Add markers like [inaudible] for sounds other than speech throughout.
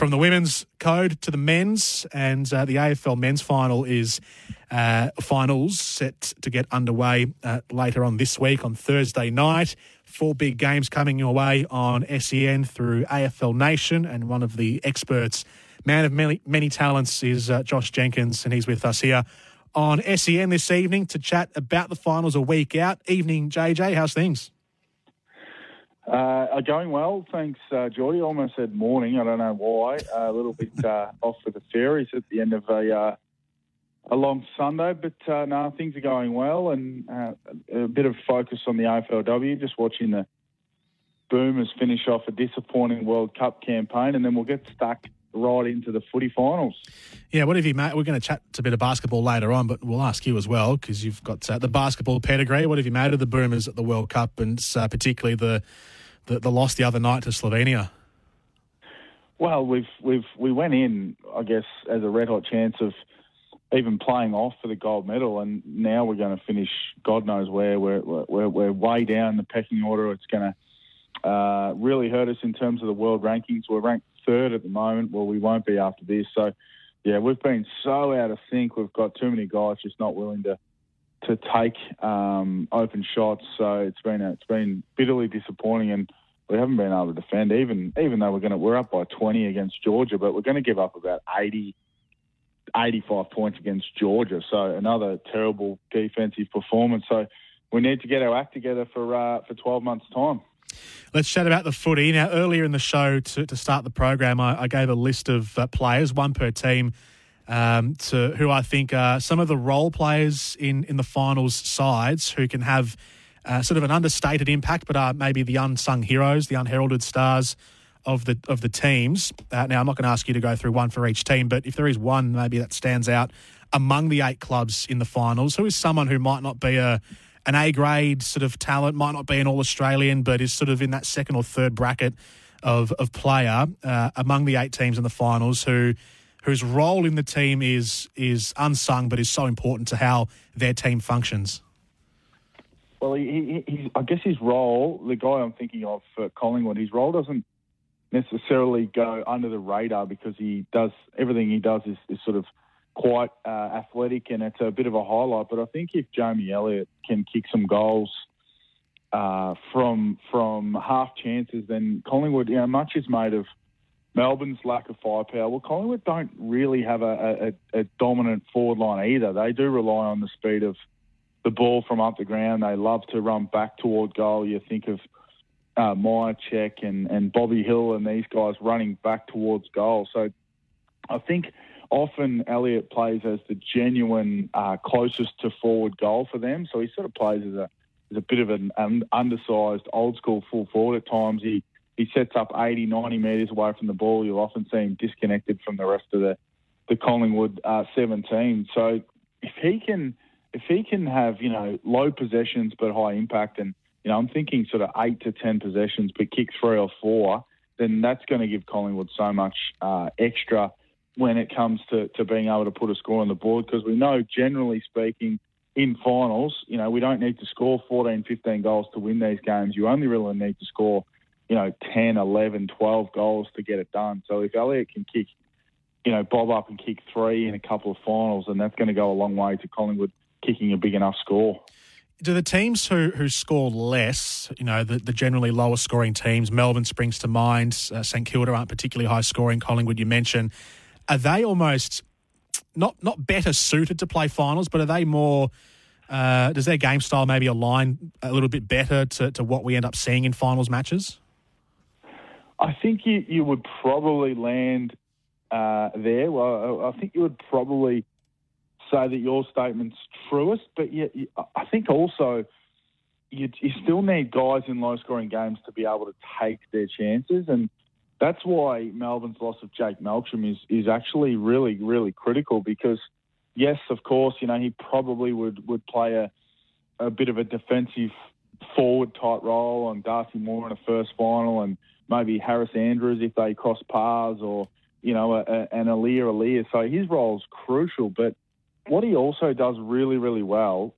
from the women's code to the men's, and uh, the AFL men's final is uh, finals set to get underway uh, later on this week on Thursday night. Four big games coming your way on SEN through AFL Nation, and one of the experts, man of many many talents, is uh, Josh Jenkins, and he's with us here on SEN this evening to chat about the finals a week out. Evening, JJ, how's things? Uh, going well, thanks, uh, Geordie. Almost said morning. I don't know why. Uh, a little bit uh, [laughs] off with the fairies at the end of a uh, a long Sunday, but uh, no, things are going well, and uh, a bit of focus on the AFLW. Just watching the Boomers finish off a disappointing World Cup campaign, and then we'll get stuck right into the footy finals. Yeah, what have you made? We're going to chat a bit of basketball later on, but we'll ask you as well because you've got uh, the basketball pedigree. What have you made of the Boomers at the World Cup, and uh, particularly the, the the loss the other night to Slovenia? Well, we've we've we went in, I guess, as a red hot chance of even playing off for the gold medal, and now we're going to finish God knows where. We're we're, we're way down the pecking order. It's going to uh, really hurt us in terms of the world rankings. We're ranked third at the moment. Well, we won't be after this. So, yeah, we've been so out of sync. We've got too many guys just not willing to to take um, open shots. So it's been a, it's been bitterly disappointing, and we haven't been able to defend. Even even though we're going to we're up by 20 against Georgia, but we're going to give up about 80 85 points against Georgia. So another terrible defensive performance. So we need to get our act together for uh, for 12 months' time. Let's chat about the footy. Now, earlier in the show, to, to start the program, I, I gave a list of uh, players, one per team, um, to who I think are some of the role players in, in the finals sides who can have uh, sort of an understated impact, but are maybe the unsung heroes, the unheralded stars of the of the teams. Uh, now, I'm not going to ask you to go through one for each team, but if there is one maybe that stands out among the eight clubs in the finals, who is someone who might not be a an A grade sort of talent, might not be an All Australian, but is sort of in that second or third bracket of of player uh, among the eight teams in the finals who whose role in the team is is unsung, but is so important to how their team functions. Well, he, he, I guess his role, the guy I'm thinking of for Collingwood, his role doesn't necessarily go under the radar because he does everything he does is, is sort of quite uh, athletic and it's a bit of a highlight. But I think if Jamie Elliott can kick some goals uh, from from half chances, then Collingwood, you know, much is made of Melbourne's lack of firepower. Well, Collingwood don't really have a, a, a dominant forward line either. They do rely on the speed of the ball from up the ground. They love to run back toward goal. You think of uh, Mihocek and, and Bobby Hill and these guys running back towards goal. So I think often Elliott plays as the genuine uh, closest to forward goal for them. So he sort of plays as a as a bit of an, an undersized old school full forward at times. He he sets up 80, 90 metres away from the ball. You'll often see him disconnected from the rest of the the Collingwood uh, 17. So if he can if he can have you know low possessions but high impact and you know, I'm thinking sort of eight to ten possessions, but kick three or four, then that's going to give Collingwood so much uh, extra when it comes to, to being able to put a score on the board because we know, generally speaking, in finals, you know, we don't need to score 14, 15 goals to win these games. You only really need to score, you know, 10, 11, 12 goals to get it done. So if Elliott can kick, you know, bob up and kick three in a couple of finals, and that's going to go a long way to Collingwood kicking a big enough score do the teams who who score less, you know, the, the generally lower scoring teams, Melbourne springs to mind, uh, St Kilda aren't particularly high scoring, Collingwood you mentioned, are they almost not not better suited to play finals, but are they more? Uh, does their game style maybe align a little bit better to, to what we end up seeing in finals matches? I think you, you would probably land uh, there. Well, I think you would probably say that your statement's truest, but yet I think also you, you still need guys in low scoring games to be able to take their chances. And that's why Melbourne's loss of Jake Melksham is, is actually really, really critical because, yes, of course, you know, he probably would, would play a, a bit of a defensive forward type role on Darcy Moore in a first final and maybe Harris Andrews if they cross paths or, you know, a, a, an Aliir Aliir. So his role is crucial, but what he also does really, really well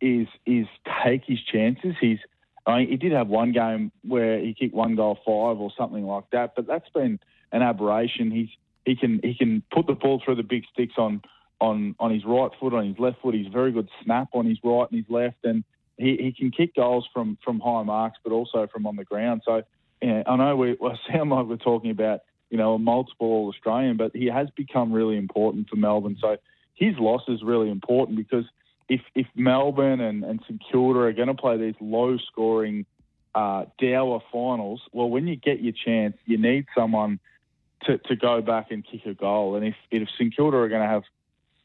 is is take his chances. He's I mean, he did have one game where he kicked one goal five or something like that, but that's been an aberration. He's he can he can put the ball through the big sticks on on on his right foot, on his left foot. He's very good snap on his right and his left, and he, he can kick goals from from high marks, but also from on the ground. So I know we, we sound like we're talking about you know a multiple Australian, but he has become really important for Melbourne. So his loss is really important because if if Melbourne and, and St Kilda are going to play these low scoring uh, dour finals, well, when you get your chance, you need someone to, to go back and kick a goal. And if if St Kilda are going to have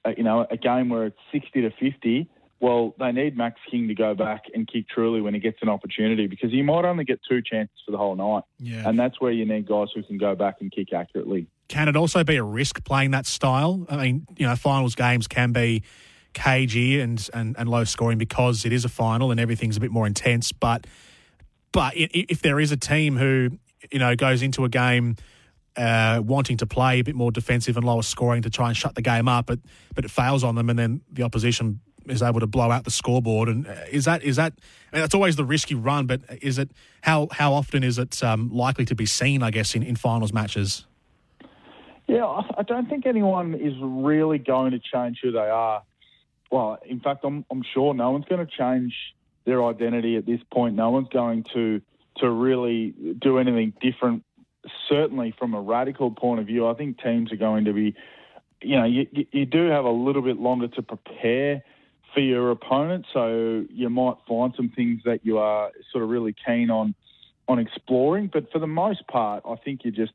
a, you know a game where it's sixty to fifty, well, they need Max King to go back and kick truly when he gets an opportunity because he might only get two chances for the whole night. Yeah. And that's where you need guys who can go back and kick accurately. Can it also be a risk playing that style? I mean, you know, finals games can be cagey and, and, and low scoring because it is a final and everything's a bit more intense. But but if there is a team who you know goes into a game uh, wanting to play a bit more defensive and lower scoring to try and shut the game up, but but it fails on them, and then the opposition is able to blow out the scoreboard. And uh, is that is that? I mean, that's always the risk you run, but is it how how often is it um, likely to be seen? I guess in, in finals matches. Yeah, I don't think anyone is really going to change who they are. Well, in fact, I'm I'm sure no one's going to change their identity at this point. No one's going to to really do anything different. Certainly, from a radical point of view, I think teams are going to be, you know, you, you do have a little bit longer to prepare for your opponent. So you might find some things that you are sort of really keen on on exploring. But for the most part, I think you just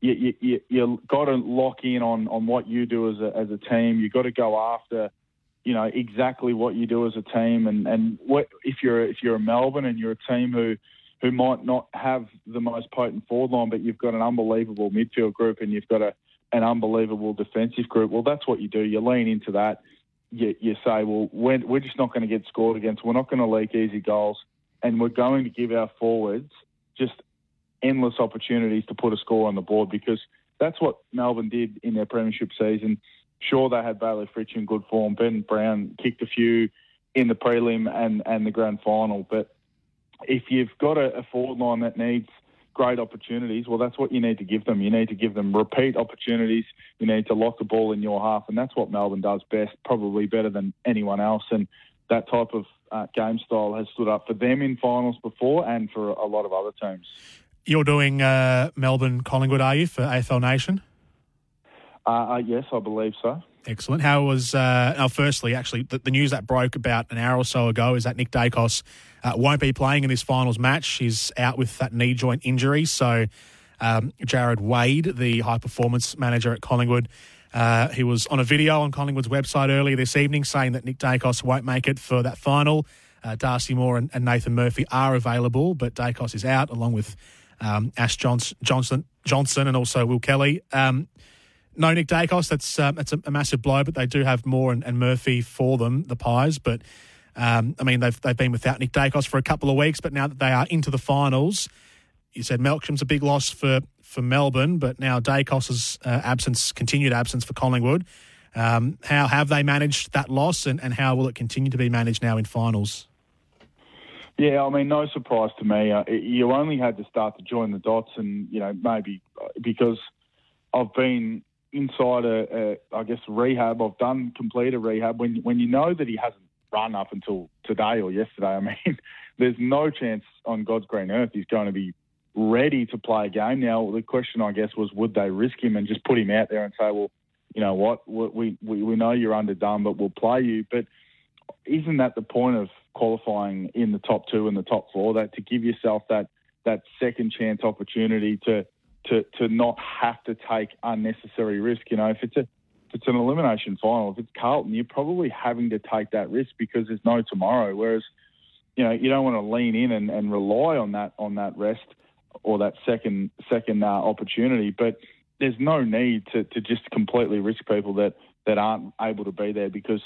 you you, you got to lock in on on what you do as a as a team. You've got to go after you know exactly what you do as a team, and and what if you're if you're a Melbourne and you're a team who who might not have the most potent forward line, but you've got an unbelievable midfield group and you've got a an unbelievable defensive group. Well, that's what you do. You lean into that you, you say, well, we're, we're just not going to get scored against. We're not going to leak easy goals, and we're going to give our forwards just endless opportunities to put a score on the board because that's what Melbourne did in their premiership season. Sure, they had Bayley Fritsch in good form. Ben Brown kicked a few in the prelim and, and the grand final. But if you've got a, a forward line that needs – great opportunities, well, that's what you need to give them. You need to give them repeat opportunities. You need to lock the ball in your half, and that's what Melbourne does best, probably better than anyone else. And that type of uh, game style has stood up for them in finals before and for a lot of other teams. You're doing uh, Melbourne Collingwood, are you, for AFL Nation? Uh, uh, yes, I believe so. Excellent. How was, uh, now, firstly, actually, the, the, news that broke about an hour or so ago is that Nick Daicos uh, won't be playing in this finals match. He's out with that knee joint injury. So, um, Jared Wade, the high performance manager at Collingwood, uh, he was on a video on Collingwood's website earlier this evening saying that Nick Daicos won't make it for that final. Uh, Darcy Moore and, and, Nathan Murphy are available, but Daicos is out along with um, Ash Johnson, Johnson, Johnson and also Will Kelly. Um, no Nick Daicos, That's um, that's a, a, massive blow, but they do have Moore and, and Murphy for them, the Pies. But um, I mean, they've they've been without Nick Daicos for a couple of weeks, but now that they are into the finals, you said Melksham's a big loss for for Melbourne, but now Daicos's uh, absence, continued absence for Collingwood. Um, how have they managed that loss, and, and how will it continue to be managed now in finals? Yeah, I mean, no surprise to me. Uh, you only had to start to join the dots, and you know maybe uh, because I've been inside a, a I guess rehab. I've done complete a rehab. When when you know that he hasn't run up until today or yesterday, I [laughs] mean, there's no chance on God's green earth he's going to be ready to play a game. Now the question I guess was would they risk him and just put him out there and say, well, you know what, we we, we know you're underdone, but we'll play you. But isn't that the point of qualifying in the top two and the top four? That to give yourself that that second chance opportunity to to to not have to take unnecessary risk. You know, if it's a if it's an elimination final, if it's Carlton, you're probably having to take that risk because there's no tomorrow. Whereas, you know, you don't want to lean in and, and rely on that on that rest or that second second uh, opportunity. But there's no need to, to just completely risk people that, that aren't able to be there because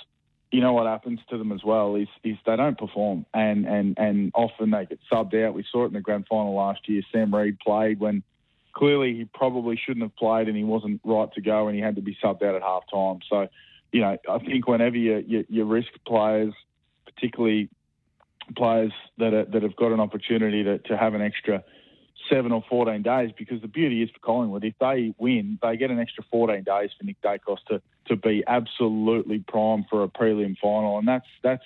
you know what happens to them as well is is they don't perform and and and often they get subbed out. We saw it in the grand final last year. Sam Reid played when clearly he probably shouldn't have played and he wasn't right to go and he had to be subbed out at half time. So, you know, I think whenever you, you, you risk players, particularly players that are, that have got an opportunity to, to have an extra seven or 14 days because the beauty is for Collingwood, if they win, they get an extra 14 days for Nick Daicos to, to be absolutely prime for a prelim final. And that's, that's,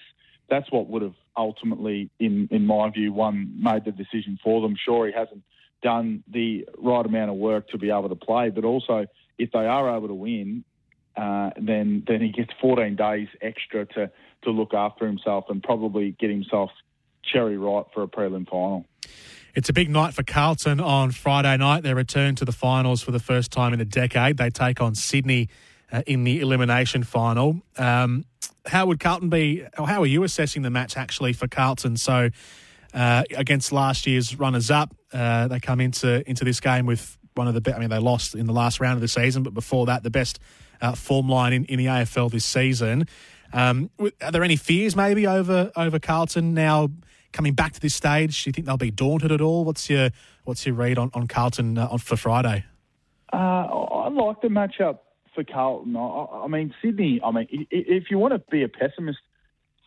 that's what would have ultimately, in, in my view, one made the decision for them. Sure, he hasn't done the right amount of work to be able to play, but also if they are able to win, uh, then then he gets 14 days extra to to look after himself and probably get himself cherry right for a prelim final. It's a big night for Carlton on Friday night. They return to the finals for the first time in a decade. They take on Sydney uh, in the elimination final. Um, how would Carlton be? How are you assessing the match actually for Carlton? So uh, against last year's runners up, uh, they come into into this game with one of the. best. I mean, they lost in the last round of the season, but before that, the best uh, form line in, in the AFL this season. Um, are there any fears maybe over over Carlton now? Coming back to this stage? Do you think they'll be daunted at all? What's your what's your read on on Carlton uh, on, for Friday? Uh, I like the matchup for Carlton. I, I, mean, Sydney. I mean, if you want to be a pessimist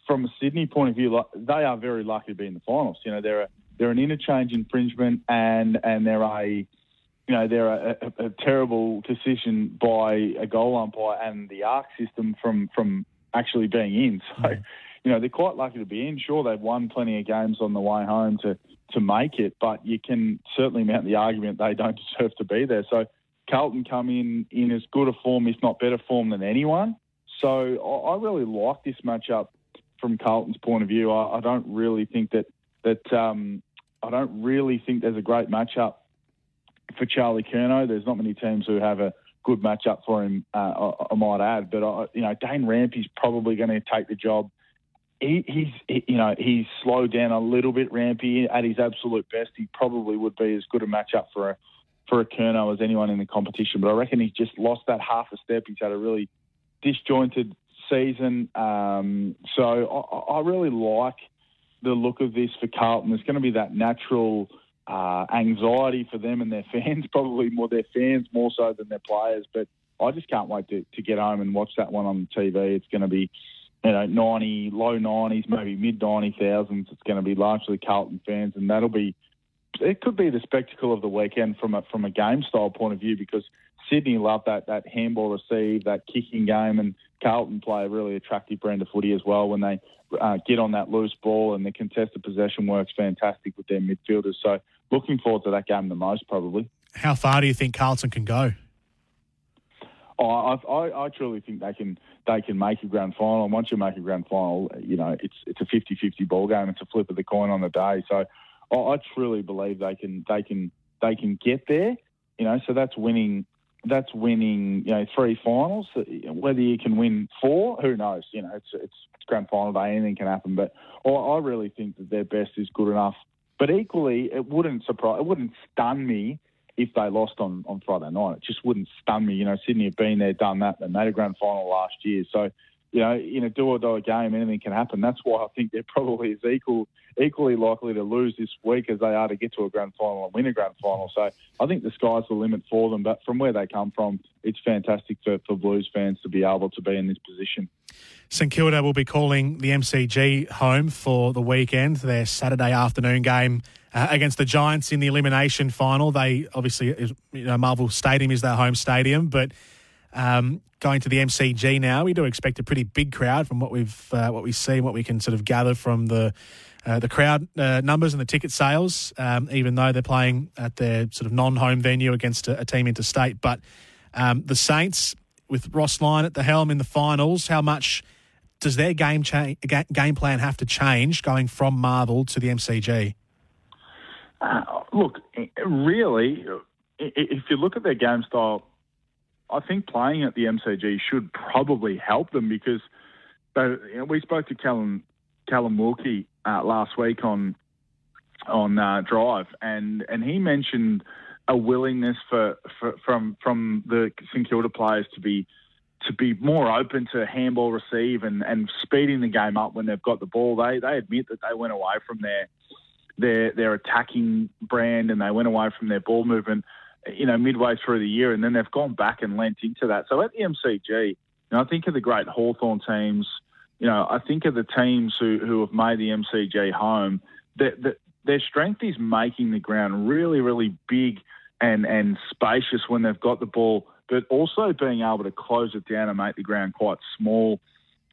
from a Sydney point of view, like, they are very lucky to be in the finals. You know, they're a, they're an interchange infringement, and and they're a you know they're a, a, a terrible decision by a goal umpire and the arc system from from actually being in. So. Mm you know, they're quite lucky to be in. Sure, they've won plenty of games on the way home to, to make it, but you can certainly mount the argument they don't [laughs] deserve to be there. So Carlton come in in as good a form, if not better form, than anyone. So I, really like this matchup from Carlton's point of view. I, I don't really think that that um, I don't really think there's a great matchup for Charlie Curnow. There's not many teams who have a good matchup for him. Uh, I, I, might add, but I, you know Dane Rampe's probably going to take the job he, he's he, you know he's slowed down a little bit. Rampy at his absolute best, he probably would be as good a matchup for a for a Curnow as anyone in the competition. But I reckon he's just lost that half a step. He's had a really disjointed season. Um, so I, I, really like the look of this for Carlton. There's going to be that natural uh, anxiety for them and their [laughs] fans, probably more their fans more so than their players. But I just can't wait to, to get home and watch that one on TV. It's going to be you know, 90, low 90s, maybe mid 90,000s. It's going to be largely Carlton fans, and that'll be, it could be the spectacle of the weekend from a, from a game style point of view because Sydney love that, that handball receive, that kicking game, and Carlton play a really attractive brand of footy as well when they uh, get on that loose ball and the contested possession works fantastic with their midfielders. So looking forward to that game the most, probably. How far do you think Carlton can go? I, I, I truly think they can they can make a grand final. And once you make a grand final, you know it's it's a 50-50 ball game. It's a flip of the coin on the day. So I, I truly believe they can they can they can get there. You know, so that's winning that's winning you know three finals. Whether you can win four, who knows? You know, it's it's, grand final day. Anything can happen. But I really think that their best is good enough. But equally, it wouldn't surprise, it wouldn't stun me if they lost on, on Friday night. It just wouldn't stun me. You know, Sydney have been there, done that. They made a grand final last year. So, you know, in a do or die game, anything can happen. That's why I think they're probably as equal, equally likely to lose this week as they are to get to a grand final and win a grand final. So I think the sky's the limit for them. But from where they come from, it's fantastic for, for Blues fans to be able to be in this position. St Kilda will be calling the MCG home for the weekend, their Saturday afternoon game uh, against the Giants in the elimination final. They obviously, you know, Marvel Stadium is their home stadium, but um, going to the MCG now, we do expect a pretty big crowd from what we've uh, what we see what we can sort of gather from the. Uh, the crowd uh, numbers and the ticket sales, um, even though they're playing at their sort of non-home venue against a, a team interstate. But um, the Saints, with Ross Lyon at the helm in the finals, how much does their game cha- game plan have to change going from Marvel to the MCG? Uh, look, really, if you look at their game style, I think playing at the MCG should probably help them because they, you know, we spoke to Callum Callum Wilkie uh, last week on on uh, Drive, and and he mentioned a willingness for, for from from the St Kilda players to be to be more open to handball receive and, and speeding the game up when they've got the ball. They they admit that they went away from their their their attacking brand and they went away from their ball movement, you know, midway through the year, and then they've gone back and lent into that. So at the MCG, you know, I think of the great Hawthorn teams. You know, I think of the teams who, who have made the MCG home. That, their strength is making the ground really, really big and and spacious when they've got the ball, but also being able to close it down and make the ground quite small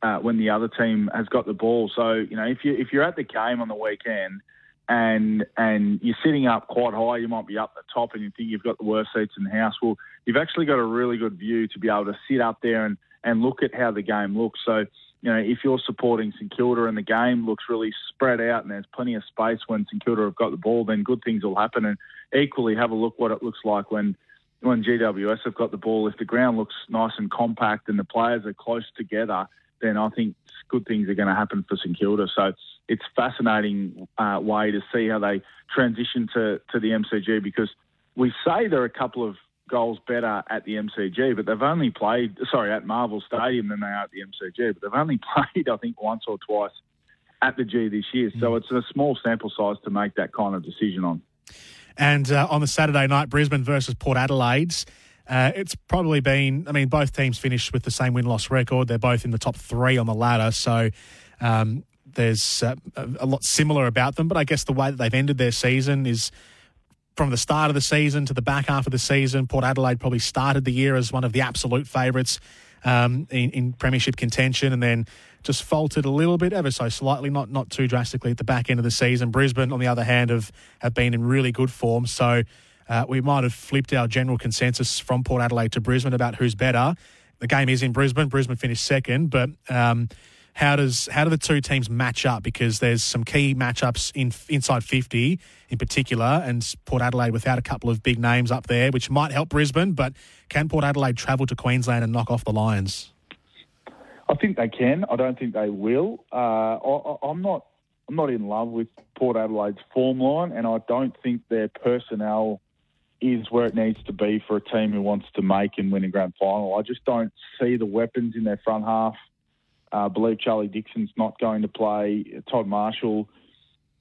uh, when the other team has got the ball. So you know, if you if you're at the game on the weekend and and you're sitting up quite high, you might be up the top and you think you've got the worst seats in the house. Well, you've actually got a really good view to be able to sit up there and and look at how the game looks. So you know, if you're supporting St Kilda and the game looks really spread out and there's plenty of space when St Kilda have got the ball, then good things will happen. And equally, have a look what it looks like when when GWS have got the ball. If the ground looks nice and compact and the players are close together, then I think good things are going to happen for St Kilda. So it's a fascinating uh, way to see how they transition to to the MCG because we say they're a couple of goals better at the MCG, but they've only played, sorry, at Marvel Stadium than they are at the MCG, but they've only [laughs] played, I think, once or twice at the G this year. So mm. it's a small sample size to make that kind of decision on. And uh, on the Saturday night, Brisbane versus Port Adelaide's. Uh, it's probably been, I mean, both teams finished with the same win loss record. They're both in the top three on the ladder. So um, there's uh, a lot similar about them. But I guess the way that they've ended their season is from the start of the season to the back half of the season, Port Adelaide probably started the year as one of the absolute favourites um, in, in, premiership contention, and then just faltered a little bit, ever so slightly, not not too drastically at the back end of the season. Brisbane, on the other hand, have have been in really good form, so uh, we might have flipped our general consensus from Port Adelaide to Brisbane about who's better. The game is in Brisbane. Brisbane finished second, but. Um, how does how do the two teams match up? Because there's some key matchups in inside 50 in particular, and Port Adelaide without a couple of big names up there, which might help Brisbane. But can Port Adelaide travel to Queensland and knock off the Lions? I think they can. I don't think they will. Uh, I, I'm not. I'm not in love with Port Adelaide's form line, and I don't think their personnel is where it needs to be for a team who wants to make and win a grand final. I just don't see the weapons in their front half I uh, believe Charlie Dixon's not going to play. Todd Marshall,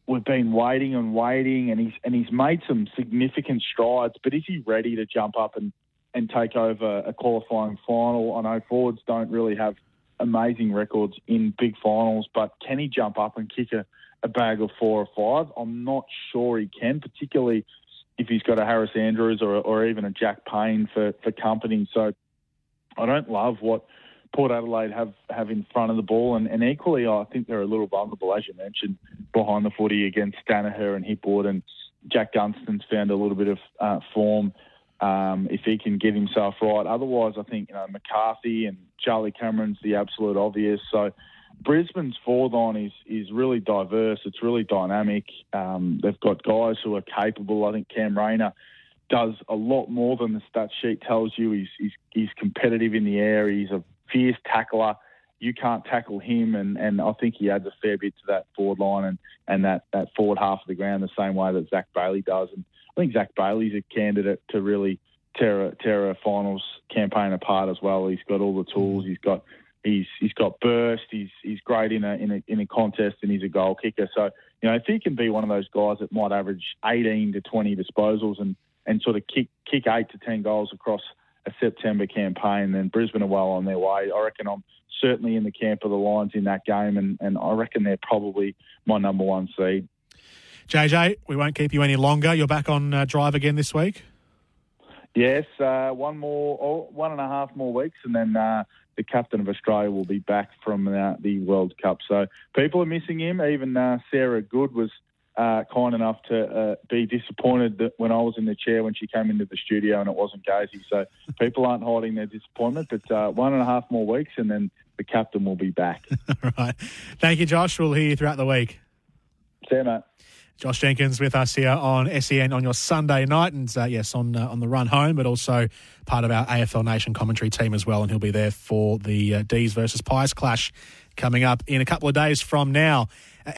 we've been waiting and waiting, and he's and he's made some significant strides. But is he ready to jump up and, and take over a qualifying final? I know forwards don't really have amazing records in big finals, but can he jump up and kick a, a bag of four or five? I'm not sure he can, particularly if he's got a Harris Andrews or, or even a Jack Payne for, for company. So I don't love what Port Adelaide have, have in front of the ball, and, and equally, I think they're a little vulnerable, as you mentioned, behind the footy against Daniher and Hipwood, and Jack Gunston's found a little bit of uh, form um, if he can get himself right. Otherwise, I think you know McCarthy and Charlie Cameron's the absolute obvious. So Brisbane's forward line is is really diverse. It's really dynamic. Um, they've got guys who are capable. I think Cam Rayner does a lot more than the stat sheet tells you. He's, he's, he's competitive in the air. He's a fierce tackler. You can't tackle him, and, and I think he adds a fair bit to that forward line and, and that, that forward half of the ground the same way that Zac Bailey does. And I think Zac Bailey's a candidate to really tear a, tear a finals campaign apart as well. He's got all the tools. He's got he's he's got burst. He's he's great in a in a in a contest, and he's a goal kicker. So you know if he can be one of those guys that might average 18 to 20 disposals and and sort of kick kick eight to 10 goals across a September campaign, then Brisbane are well on their way. I reckon I'm certainly in the camp of the Lions in that game, and, and I reckon they're probably my number one seed. JJ, we won't keep you any longer. You're back on uh, drive again this week. Yes, uh, one more, oh, one and a half more weeks, and then uh, the captain of Australia will be back from uh, the World Cup. So people are missing him. Even uh, Sarah Good was uh, kind enough to uh, be disappointed that when I was in the chair when she came into the studio and it wasn't Gazy. So [laughs] people aren't hiding their disappointment. But uh, one and a half more weeks, and then the captain will be back. [laughs] right. Thank you, Josh. We'll hear you throughout the week. See you, mate. Josh Jenkins with us here on SEN on your Sunday night, and uh, yes, on uh, on the run home, but also part of our AFL Nation commentary team as well, and he'll be there for the uh, D's versus Pies clash coming up in a couple of days from now.